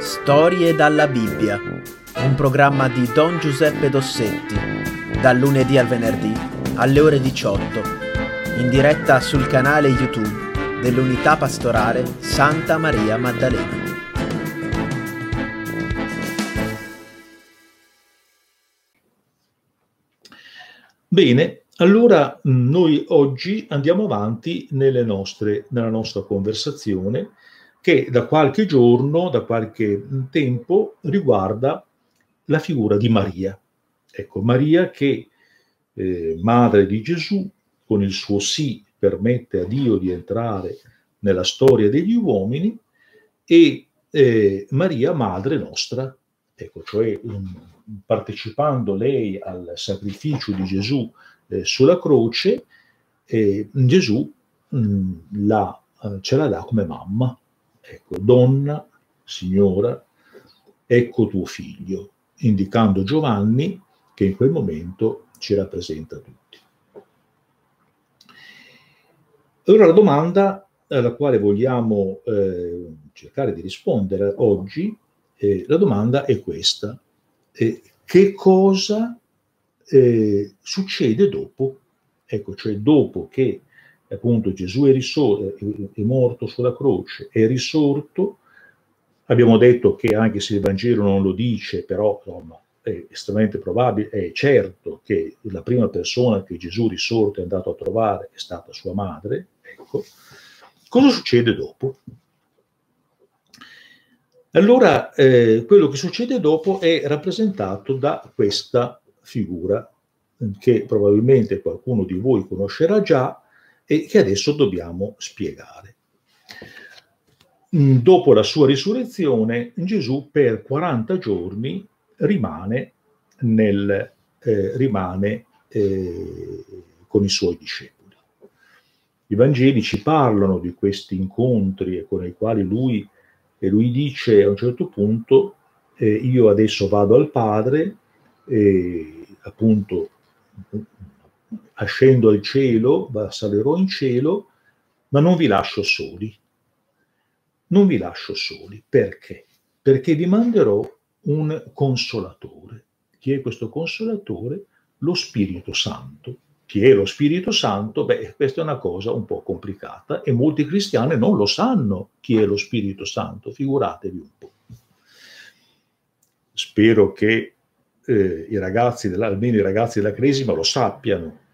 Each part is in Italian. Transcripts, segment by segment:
Storie dalla Bibbia, un programma di Don Giuseppe Dossetti, dal lunedì al venerdì alle ore 18, in diretta sul canale YouTube dell'Unità Pastorale Santa Maria Maddalena. Bene, allora noi oggi andiamo avanti nostre, nella nostra conversazione che da qualche giorno, da qualche tempo, riguarda la figura di Maria. Ecco, Maria che, eh, madre di Gesù, con il suo sì permette a Dio di entrare nella storia degli uomini e eh, Maria, madre nostra, ecco, cioè um, partecipando lei al sacrificio di Gesù eh, sulla croce, eh, Gesù mh, mm, la, eh, ce la dà come mamma. Ecco, donna, signora, ecco tuo figlio, indicando Giovanni che in quel momento ci rappresenta tutti. Allora la domanda alla quale vogliamo eh, cercare di rispondere oggi, eh, la domanda è questa. Eh, che cosa eh, succede dopo? Ecco, cioè dopo che appunto Gesù è, risor- è morto sulla croce, è risorto, abbiamo detto che anche se il Vangelo non lo dice, però insomma, è estremamente probabile, è certo che la prima persona che Gesù risorto è andato a trovare è stata sua madre, ecco. Cosa succede dopo? Allora, eh, quello che succede dopo è rappresentato da questa figura che probabilmente qualcuno di voi conoscerà già, e che adesso dobbiamo spiegare. Mm, dopo la sua risurrezione, Gesù per 40 giorni rimane, nel, eh, rimane eh, con i suoi discepoli. I Vangeli ci parlano di questi incontri con i quali lui, lui dice a un certo punto, eh, io adesso vado al Padre, e appunto ascendo al cielo, salirò in cielo, ma non vi lascio soli. Non vi lascio soli. Perché? Perché vi manderò un consolatore. Chi è questo consolatore? Lo Spirito Santo. Chi è lo Spirito Santo? Beh, questa è una cosa un po' complicata e molti cristiani non lo sanno chi è lo Spirito Santo, figuratevi un po'. Spero che eh, i ragazzi, della, almeno i ragazzi della Cresima lo sappiano.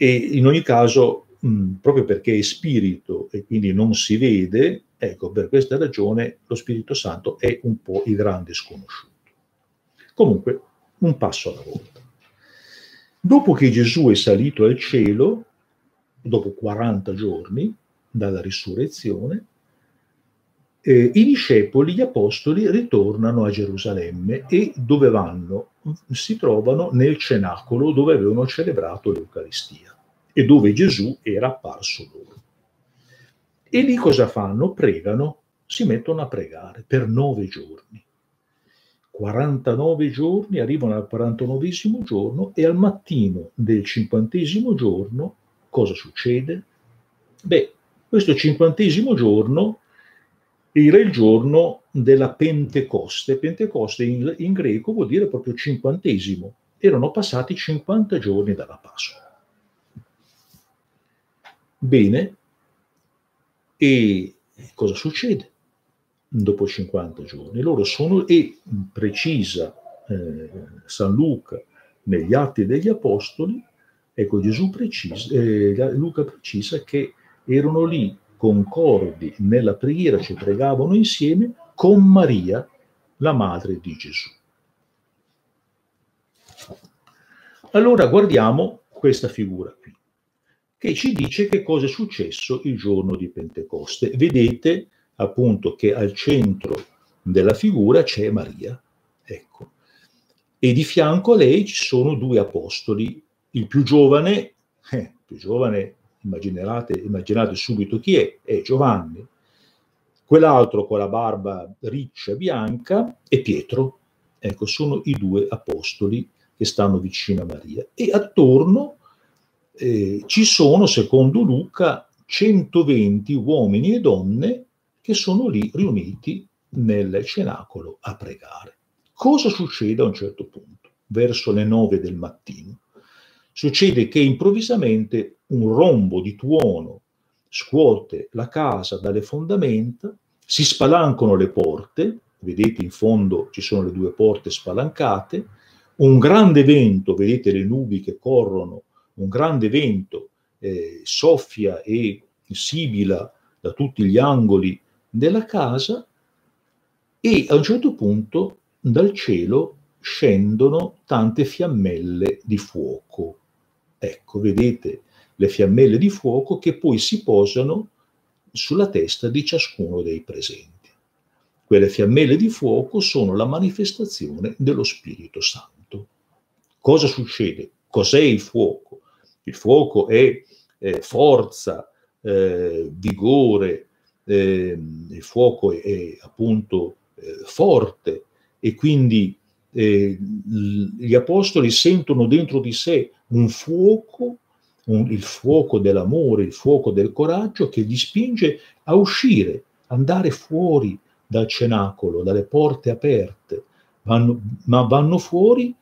E in ogni caso, mh, proprio perché è spirito e quindi non si vede, ecco, per questa ragione lo Spirito Santo è un po' il grande sconosciuto. Comunque, un passo alla volta. Dopo che Gesù è salito al cielo, dopo 40 giorni dalla risurrezione, eh, i discepoli, gli apostoli, ritornano a Gerusalemme e dove vanno? Si trovano nel cenacolo dove avevano celebrato l'Eucaristia e dove Gesù era apparso loro. E lì cosa fanno? Pregano, si mettono a pregare per nove giorni. 49 giorni, arrivano al 49 giorno e al mattino del 50 giorno cosa succede? Beh, questo cinquantesimo giorno era il giorno della Pentecoste. Pentecoste in, in greco vuol dire proprio cinquantesimo. Erano passati 50 giorni dalla Pasqua. Bene, e cosa succede dopo 50 giorni? Loro sono, e precisa eh, San Luca negli Atti degli Apostoli, ecco Gesù precisa, eh, Luca precisa che erano lì concordi nella preghiera, ci pregavano insieme con Maria, la madre di Gesù. Allora guardiamo questa figura qui, che ci dice che cosa è successo il giorno di Pentecoste. Vedete appunto che al centro della figura c'è Maria, ecco, e di fianco a lei ci sono due apostoli, il più giovane, eh, più giovane immaginate, subito chi è, è Giovanni, quell'altro con la barba riccia bianca è Pietro. Ecco, sono i due apostoli che stanno vicino a Maria. E attorno eh, ci sono, secondo Luca, 120 uomini e donne che sono lì riuniti nel cenacolo a pregare. Cosa succede a un certo punto? Verso le nove del mattino. Succede che improvvisamente un rombo di tuono scuote la casa dalle fondamenta, si spalancano le porte, vedete in fondo ci sono le due porte spalancate, un grande vento, vedete le nubi che corrono, un grande vento eh, soffia e sibila da tutti gli angoli della casa e a un certo punto dal cielo scendono tante fiammelle di fuoco. Ecco, vedete le fiammelle di fuoco che poi si posano sulla testa di ciascuno dei presenti. Quelle fiammelle di fuoco sono la manifestazione dello Spirito Santo. Cosa succede? Cos'è il fuoco? Il fuoco è eh, forza, eh, vigore, eh, il fuoco è, è appunto eh, forte e quindi eh, gli apostoli sentono dentro di sé un fuoco, un, il fuoco dell'amore, il fuoco del coraggio che li spinge a uscire, andare fuori dal cenacolo, dalle porte aperte, vanno, ma vanno fuori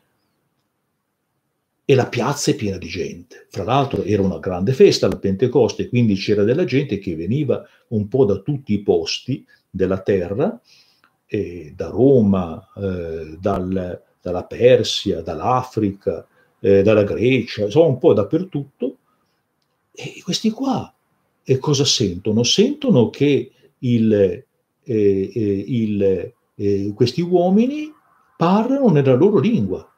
e la piazza è piena di gente. Fra l'altro era una grande festa la Pentecoste, quindi c'era della gente che veniva un po' da tutti i posti della terra, eh, da Roma, eh, dal, dalla Persia, dall'Africa, eh, dalla Grecia, insomma un po' dappertutto. E questi qua e cosa sentono? Sentono che il, eh, eh, il, eh, questi uomini parlano nella loro lingua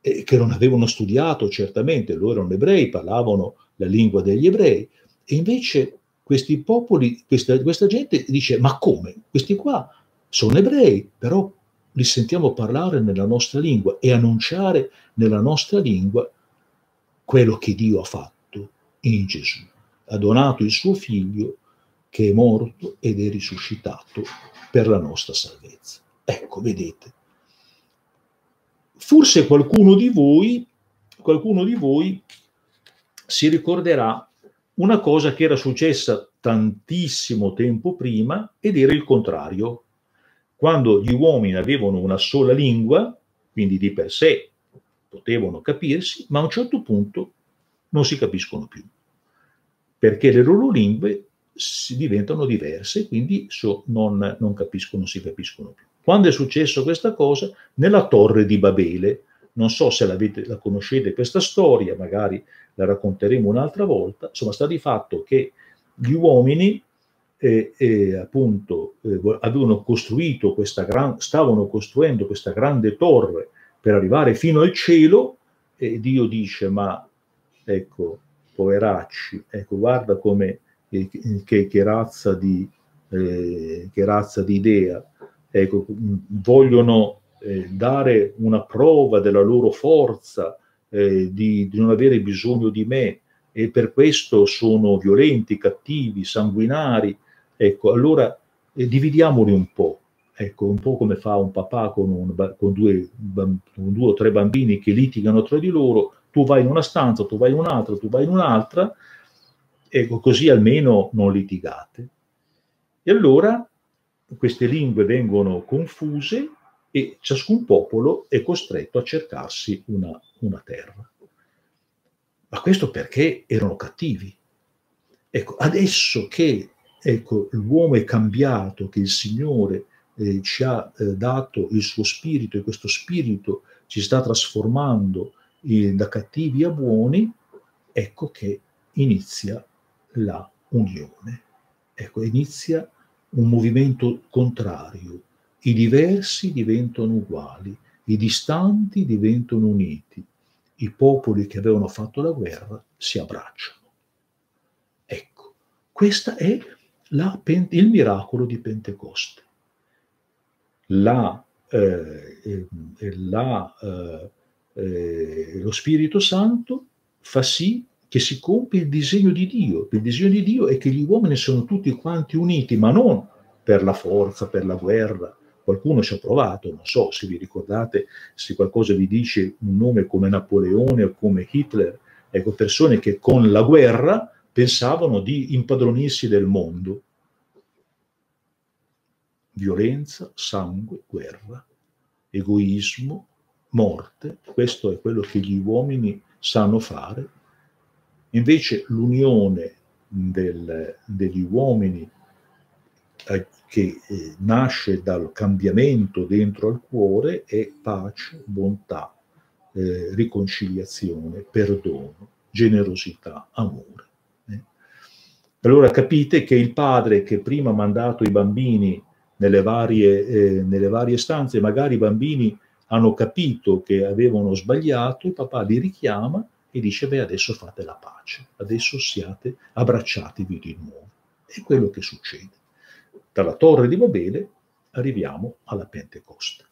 che non avevano studiato certamente, loro erano ebrei, parlavano la lingua degli ebrei, e invece questi popoli, questa, questa gente dice, ma come? Questi qua sono ebrei, però li sentiamo parlare nella nostra lingua e annunciare nella nostra lingua quello che Dio ha fatto in Gesù. Ha donato il suo figlio che è morto ed è risuscitato per la nostra salvezza. Ecco, vedete, Forse qualcuno di voi, qualcuno di voi si ricorderà una cosa che era successa tantissimo tempo prima ed era il contrario. Quando gli uomini avevano una sola lingua, quindi di per sé potevano capirsi, ma a un certo punto non si capiscono più, perché le loro lingue diventano diverse, quindi so, non, non capiscono, non si capiscono più. Quando è successo questa cosa? Nella torre di Babele. Non so se la conoscete questa storia, magari la racconteremo un'altra volta. Insomma, sta di fatto che gli uomini eh, eh, appunto eh, avevano costruito questa gran, stavano costruendo questa grande torre per arrivare fino al cielo e Dio dice ma ecco poveracci ecco guarda come che, che, razza di eh, che razza di idea ecco, vogliono eh, dare una prova della loro forza, eh, di, di, non avere bisogno di me e per questo sono violenti, cattivi, sanguinari. Ecco, allora eh, dividiamoli un po'. Ecco, un po' come fa un papà con, un, con, due, con due o tre bambini che litigano tra di loro, tu vai in una stanza, tu vai in un'altra, tu vai in un'altra, ecco, così almeno non litigate. E allora queste lingue vengono confuse e ciascun popolo è costretto a cercarsi una, una terra. Ma questo perché erano cattivi. Ecco, adesso che ecco, l'uomo è cambiato, che il Signore eh, ci ha eh, dato il suo spirito e questo spirito ci sta trasformando eh, da cattivi a buoni, ecco che inizia la unione. Ecco, inizia un movimento contrario. I diversi diventano uguali, i distanti diventano uniti, i popoli che avevano fatto la guerra si abbracciano. Ecco, questo è la, il miracolo di Pentecoste. La, eh, eh, la, eh, eh, lo Spirito Santo fa sì che si compie il disegno di Dio. Il disegno di Dio è che gli uomini sono tutti quanti uniti, ma non per la forza, per la guerra. Qualcuno ci ha provato, non so se vi ricordate, se qualcosa vi dice un nome come Napoleone o come Hitler, ecco, persone che con la guerra pensavano di impadronirsi del mondo. violenza, sangue, guerra, egoismo, morte. Questo è quello che gli uomini sanno fare. Invece l'unione del, degli uomini eh, che eh, nasce dal cambiamento dentro al cuore è pace, bontà, eh, riconciliazione, perdono, generosità, amore. Allora capite che il padre che prima ha mandato i bambini nelle varie, eh, nelle varie stanze, magari i bambini hanno capito che avevano sbagliato, il papà li richiama e dice, beh, adesso fate la pace, adesso siate abbracciatevi di nuovo. È quello che succede. Dalla torre di Babele arriviamo alla Pentecoste.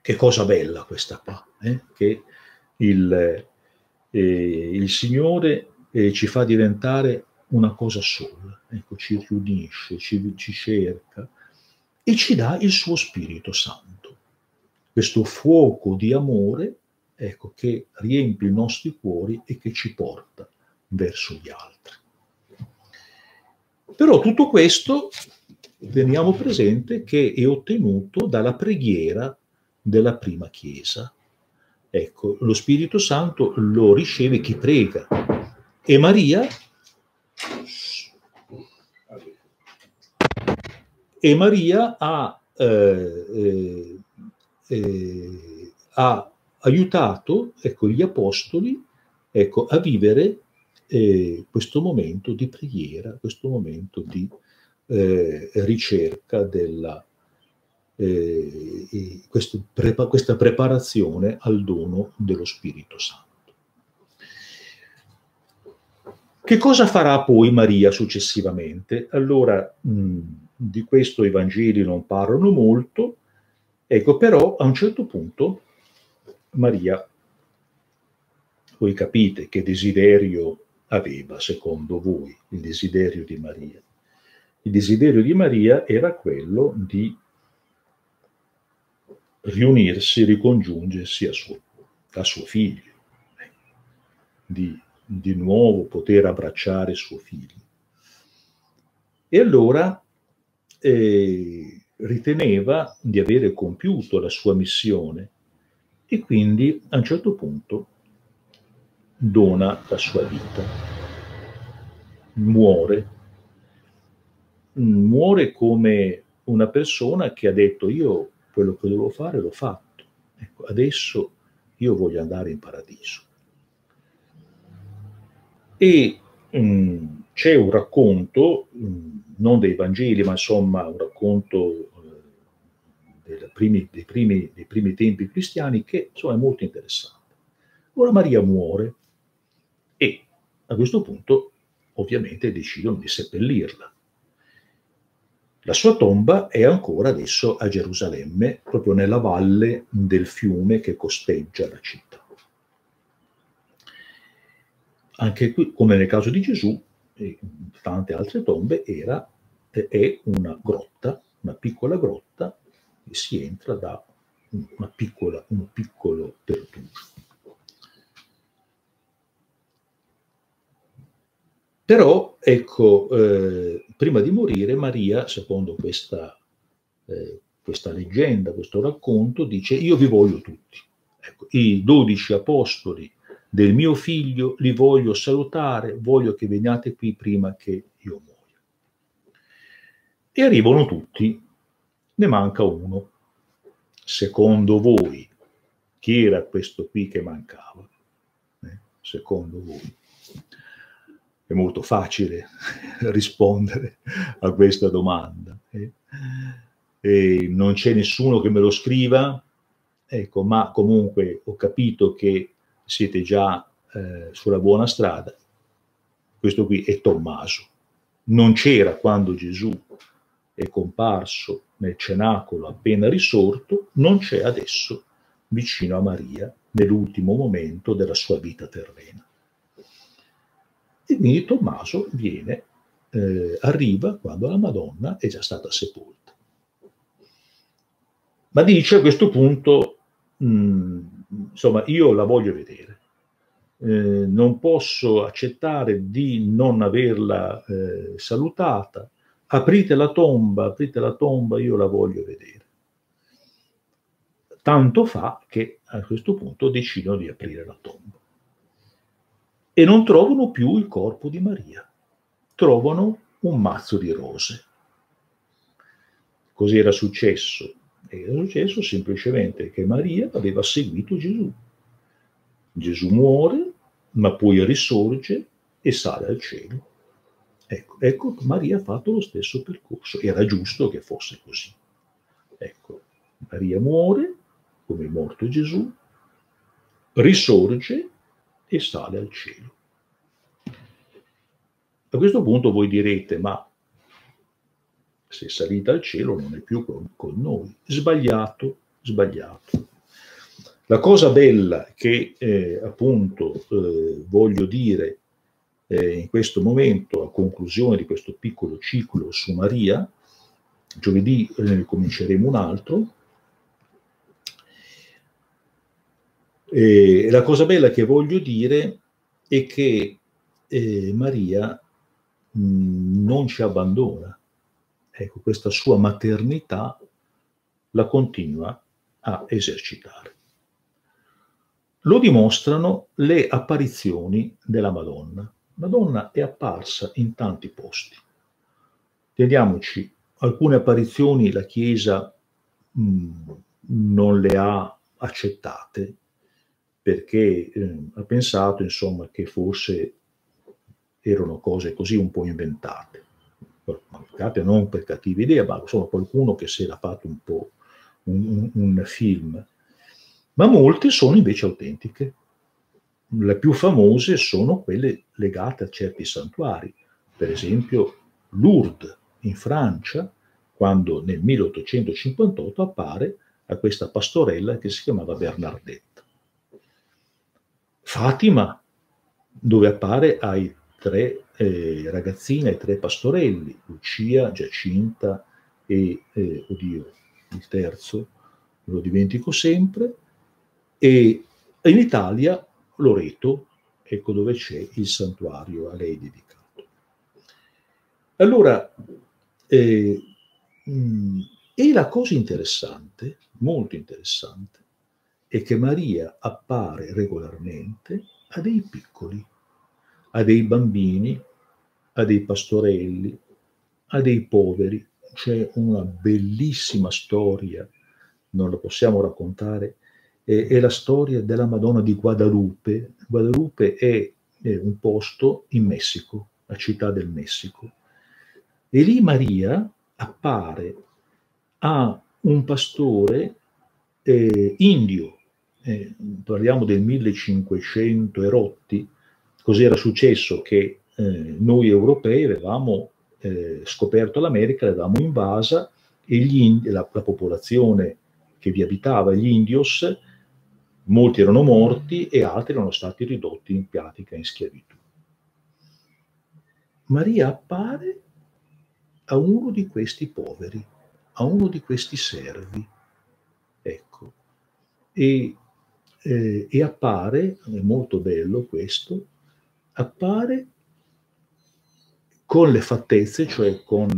Che cosa bella questa qua, eh? che il, eh, il Signore eh, ci fa diventare una cosa sola, ecco, ci riunisce, ci, ci cerca e ci dà il suo Spirito Santo. Questo fuoco di amore ecco, che riempie i nostri cuori e che ci porta verso gli altri. Però tutto questo teniamo presente che è ottenuto dalla preghiera della prima Chiesa. Ecco, lo Spirito Santo lo riceve chi prega e Maria e Maria ha, eh, eh, eh, ha aiutato ecco, gli apostoli ecco, a vivere eh, questo momento di preghiera, questo momento di eh, ricerca della, eh, prepa- questa preparazione al dono dello Spirito Santo. Che cosa farà poi Maria successivamente? Allora, mh, di questo i Vangeli non parlano molto, ecco però a un certo punto Maria, voi capite che desiderio aveva secondo voi il desiderio di Maria? Il desiderio di Maria era quello di riunirsi, ricongiungersi a suo, a suo figlio, di di nuovo poter abbracciare suo figlio. E allora eh, riteneva di avere compiuto la sua missione e quindi a un certo punto dona la sua vita, muore, muore come una persona che ha detto io quello che devo fare l'ho fatto, ecco, adesso io voglio andare in paradiso. E mh, c'è un racconto, mh, non dei Vangeli, ma insomma un racconto eh, primi, dei, primi, dei, primi, tempi cristiani che insomma, è molto interessante. Ora Maria muore e a questo punto ovviamente decidono di seppellirla. La sua tomba è ancora adesso a Gerusalemme, proprio nella valle del fiume che costeggia la città. Anche qui, come nel caso di Gesù, e tante altre tombe, era, è una grotta, una piccola grotta, e si entra da piccola, un piccolo pertugio. Però, ecco, eh, prima di morire, Maria, secondo questa, eh, questa, leggenda, questo racconto, dice, io vi voglio tutti. Ecco, I dodici apostoli del mio figlio, li voglio salutare, voglio che veniate qui prima che io muoia. E arrivano tutti, ne manca uno. Secondo voi, chi era questo qui che mancava? Eh? Secondo voi. È molto facile rispondere a questa domanda. Eh? E non c'è nessuno che me lo scriva, ecco, ma comunque ho capito che siete già eh, sulla buona strada. Questo qui è Tommaso. Non c'era quando Gesù è comparso nel cenacolo appena risorto, non c'è adesso vicino a Maria nell'ultimo momento della sua vita terrena. E quindi Tommaso viene, eh, arriva quando la Madonna è già stata sepolta. Ma dice a questo punto, mh, mm, insomma, io la voglio vedere. Eh, non posso accettare di non averla eh, salutata, aprite la tomba, aprite la tomba, io la voglio vedere. Tanto fa che a questo punto decidono di aprire la tomba. E non trovano più il corpo di Maria, trovano un mazzo di rose. Così era successo? Era successo semplicemente che Maria aveva seguito Gesù. Gesù muore, ma poi risorge e sale al cielo. Ecco, ecco, Maria ha fatto lo stesso percorso, era giusto che fosse così. Ecco, Maria muore, come è morto Gesù, risorge e sale al cielo. A questo punto voi direte, ma se salita al cielo non è più con, con noi. Sbagliato, sbagliato. La cosa bella che eh, appunto eh, voglio dire eh, in questo momento, a conclusione di questo piccolo ciclo su Maria, giovedì ne cominceremo un altro, la cosa bella che voglio dire è che eh, Maria mh, mm, non ci abbandona. Ecco, questa sua maternità la continua a esercitare. Lo dimostrano le apparizioni della Madonna. Madonna è apparsa in tanti posti. Teniamoci, alcune apparizioni la Chiesa mh, mm, non le ha accettate perché eh, ha pensato insomma che forse erano cose così un po' inventate. Inventate non per cattive idee, ma insomma qualcuno che si era fatto un po' un, un film ma molte sono invece autentiche. Le più famose sono quelle legate a certi santuari, per esempio Lourdes in Francia, quando nel 1858 appare a questa pastorella che si chiamava Bernardetta. Fatima, dove appare ai tre eh, ragazzine, tre pastorelli, Lucia, Giacinta e, eh, oddio, il terzo, lo dimentico sempre, e in Italia Loreto, ecco dove c'è il santuario a lei dedicato. Allora, eh, mh, e la cosa interessante, molto interessante, è che Maria appare regolarmente a dei piccoli, a dei bambini, a dei pastorelli, a dei poveri. C'è una bellissima storia, non la possiamo raccontare, eh, è la storia della Madonna di Guadalupe. Guadalupe è, è un posto in Messico, la città del Messico. E lì Maria appare a un pastore eh, indio, eh, parliamo del 1500 erotti, così era successo che eh, noi europei avevamo eh, scoperto l'America, l'avevamo invasa e gli, la, la popolazione che vi abitava, gli indios, molti erano morti e altri erano stati ridotti in pratica in schiavitù. Maria appare a uno di questi poveri, a uno di questi servi, ecco, e, eh, e appare, è molto bello questo, appare con le fattezze, cioè con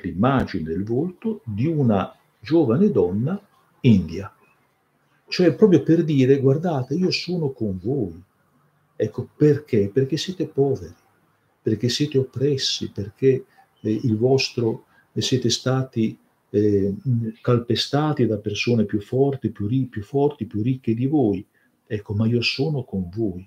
l'immagine del volto di una giovane donna india cioè proprio per dire guardate, io sono con voi. Ecco perché? Perché siete poveri, perché siete oppressi, perché eh, il vostro, eh, siete stati eh, calpestati da persone più forti, più, più forti, più ricche di voi. Ecco, ma io sono con voi.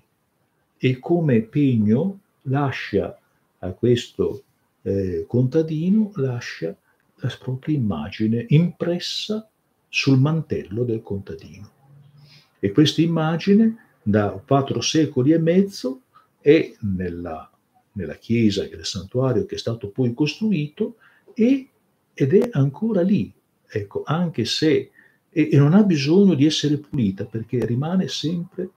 E come pegno lascia a questo eh, contadino, lascia la propria immagine impressa sul mantello del contadino. E questa immagine da quattro secoli e mezzo è nella, nella chiesa del santuario che è stato poi costruito e, ed è ancora lì, ecco, anche se e, e, non ha bisogno di essere pulita perché rimane sempre,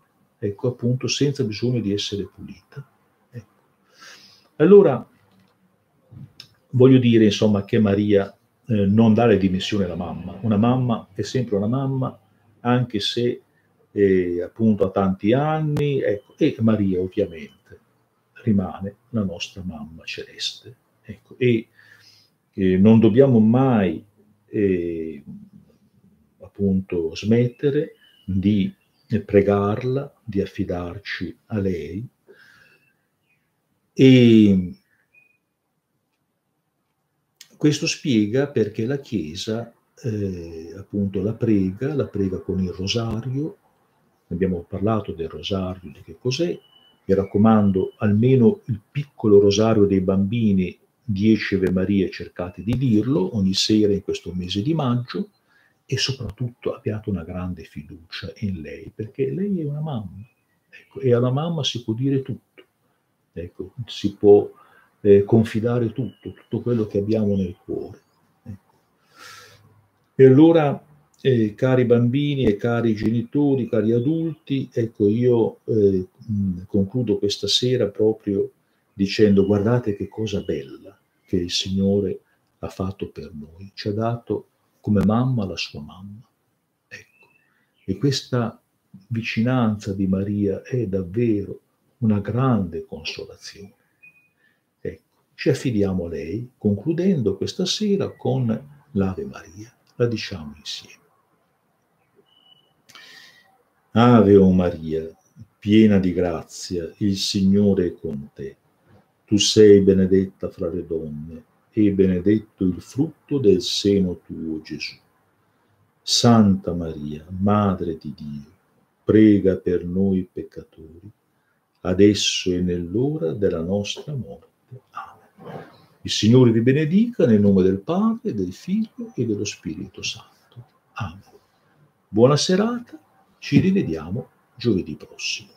ecco appunto, senza bisogno di essere pulita. Ecco. Allora, voglio dire insomma che Maria eh, non dà le dimensioni alla mamma. Una mamma è sempre una mamma, anche se eh, appunto ha tanti anni, ecco, e Maria ovviamente rimane la nostra mamma celeste. Ecco, e eh, non dobbiamo mai eh, appunto smettere di pregarla, di affidarci a lei. E questo spiega perché la Chiesa eh, appunto la prega, la prega con il rosario, abbiamo parlato del rosario, di che cos'è, vi raccomando almeno il piccolo rosario dei bambini, 10 Ave Maria, cercate di dirlo ogni sera in questo mese di maggio e soprattutto abbiate una grande fiducia in lei, perché lei è una mamma ecco, e alla mamma si può dire tutto Ecco, si può eh, confidare tutto, tutto quello che abbiamo nel cuore. Ecco. E allora, eh, cari bambini e cari genitori, cari adulti, ecco, io eh, concludo questa sera proprio dicendo guardate che cosa bella che il Signore ha fatto per noi, ci ha dato come mamma la sua mamma. Ecco. E questa vicinanza di Maria è davvero una grande consolazione. Ecco, ci affidiamo a lei, concludendo questa sera con l'Ave Maria. La diciamo insieme. Ave o Maria, piena di grazia, il Signore è con te. Tu sei benedetta fra le donne e benedetto il frutto del seno tuo, Gesù. Santa Maria, Madre di Dio, prega per noi peccatori adesso e nell'ora della nostra morte. Amen. Il Signore vi benedica nel nome del Padre, del Figlio e dello Spirito Santo. Amen. Buona serata, ci rivediamo giovedì prossimo.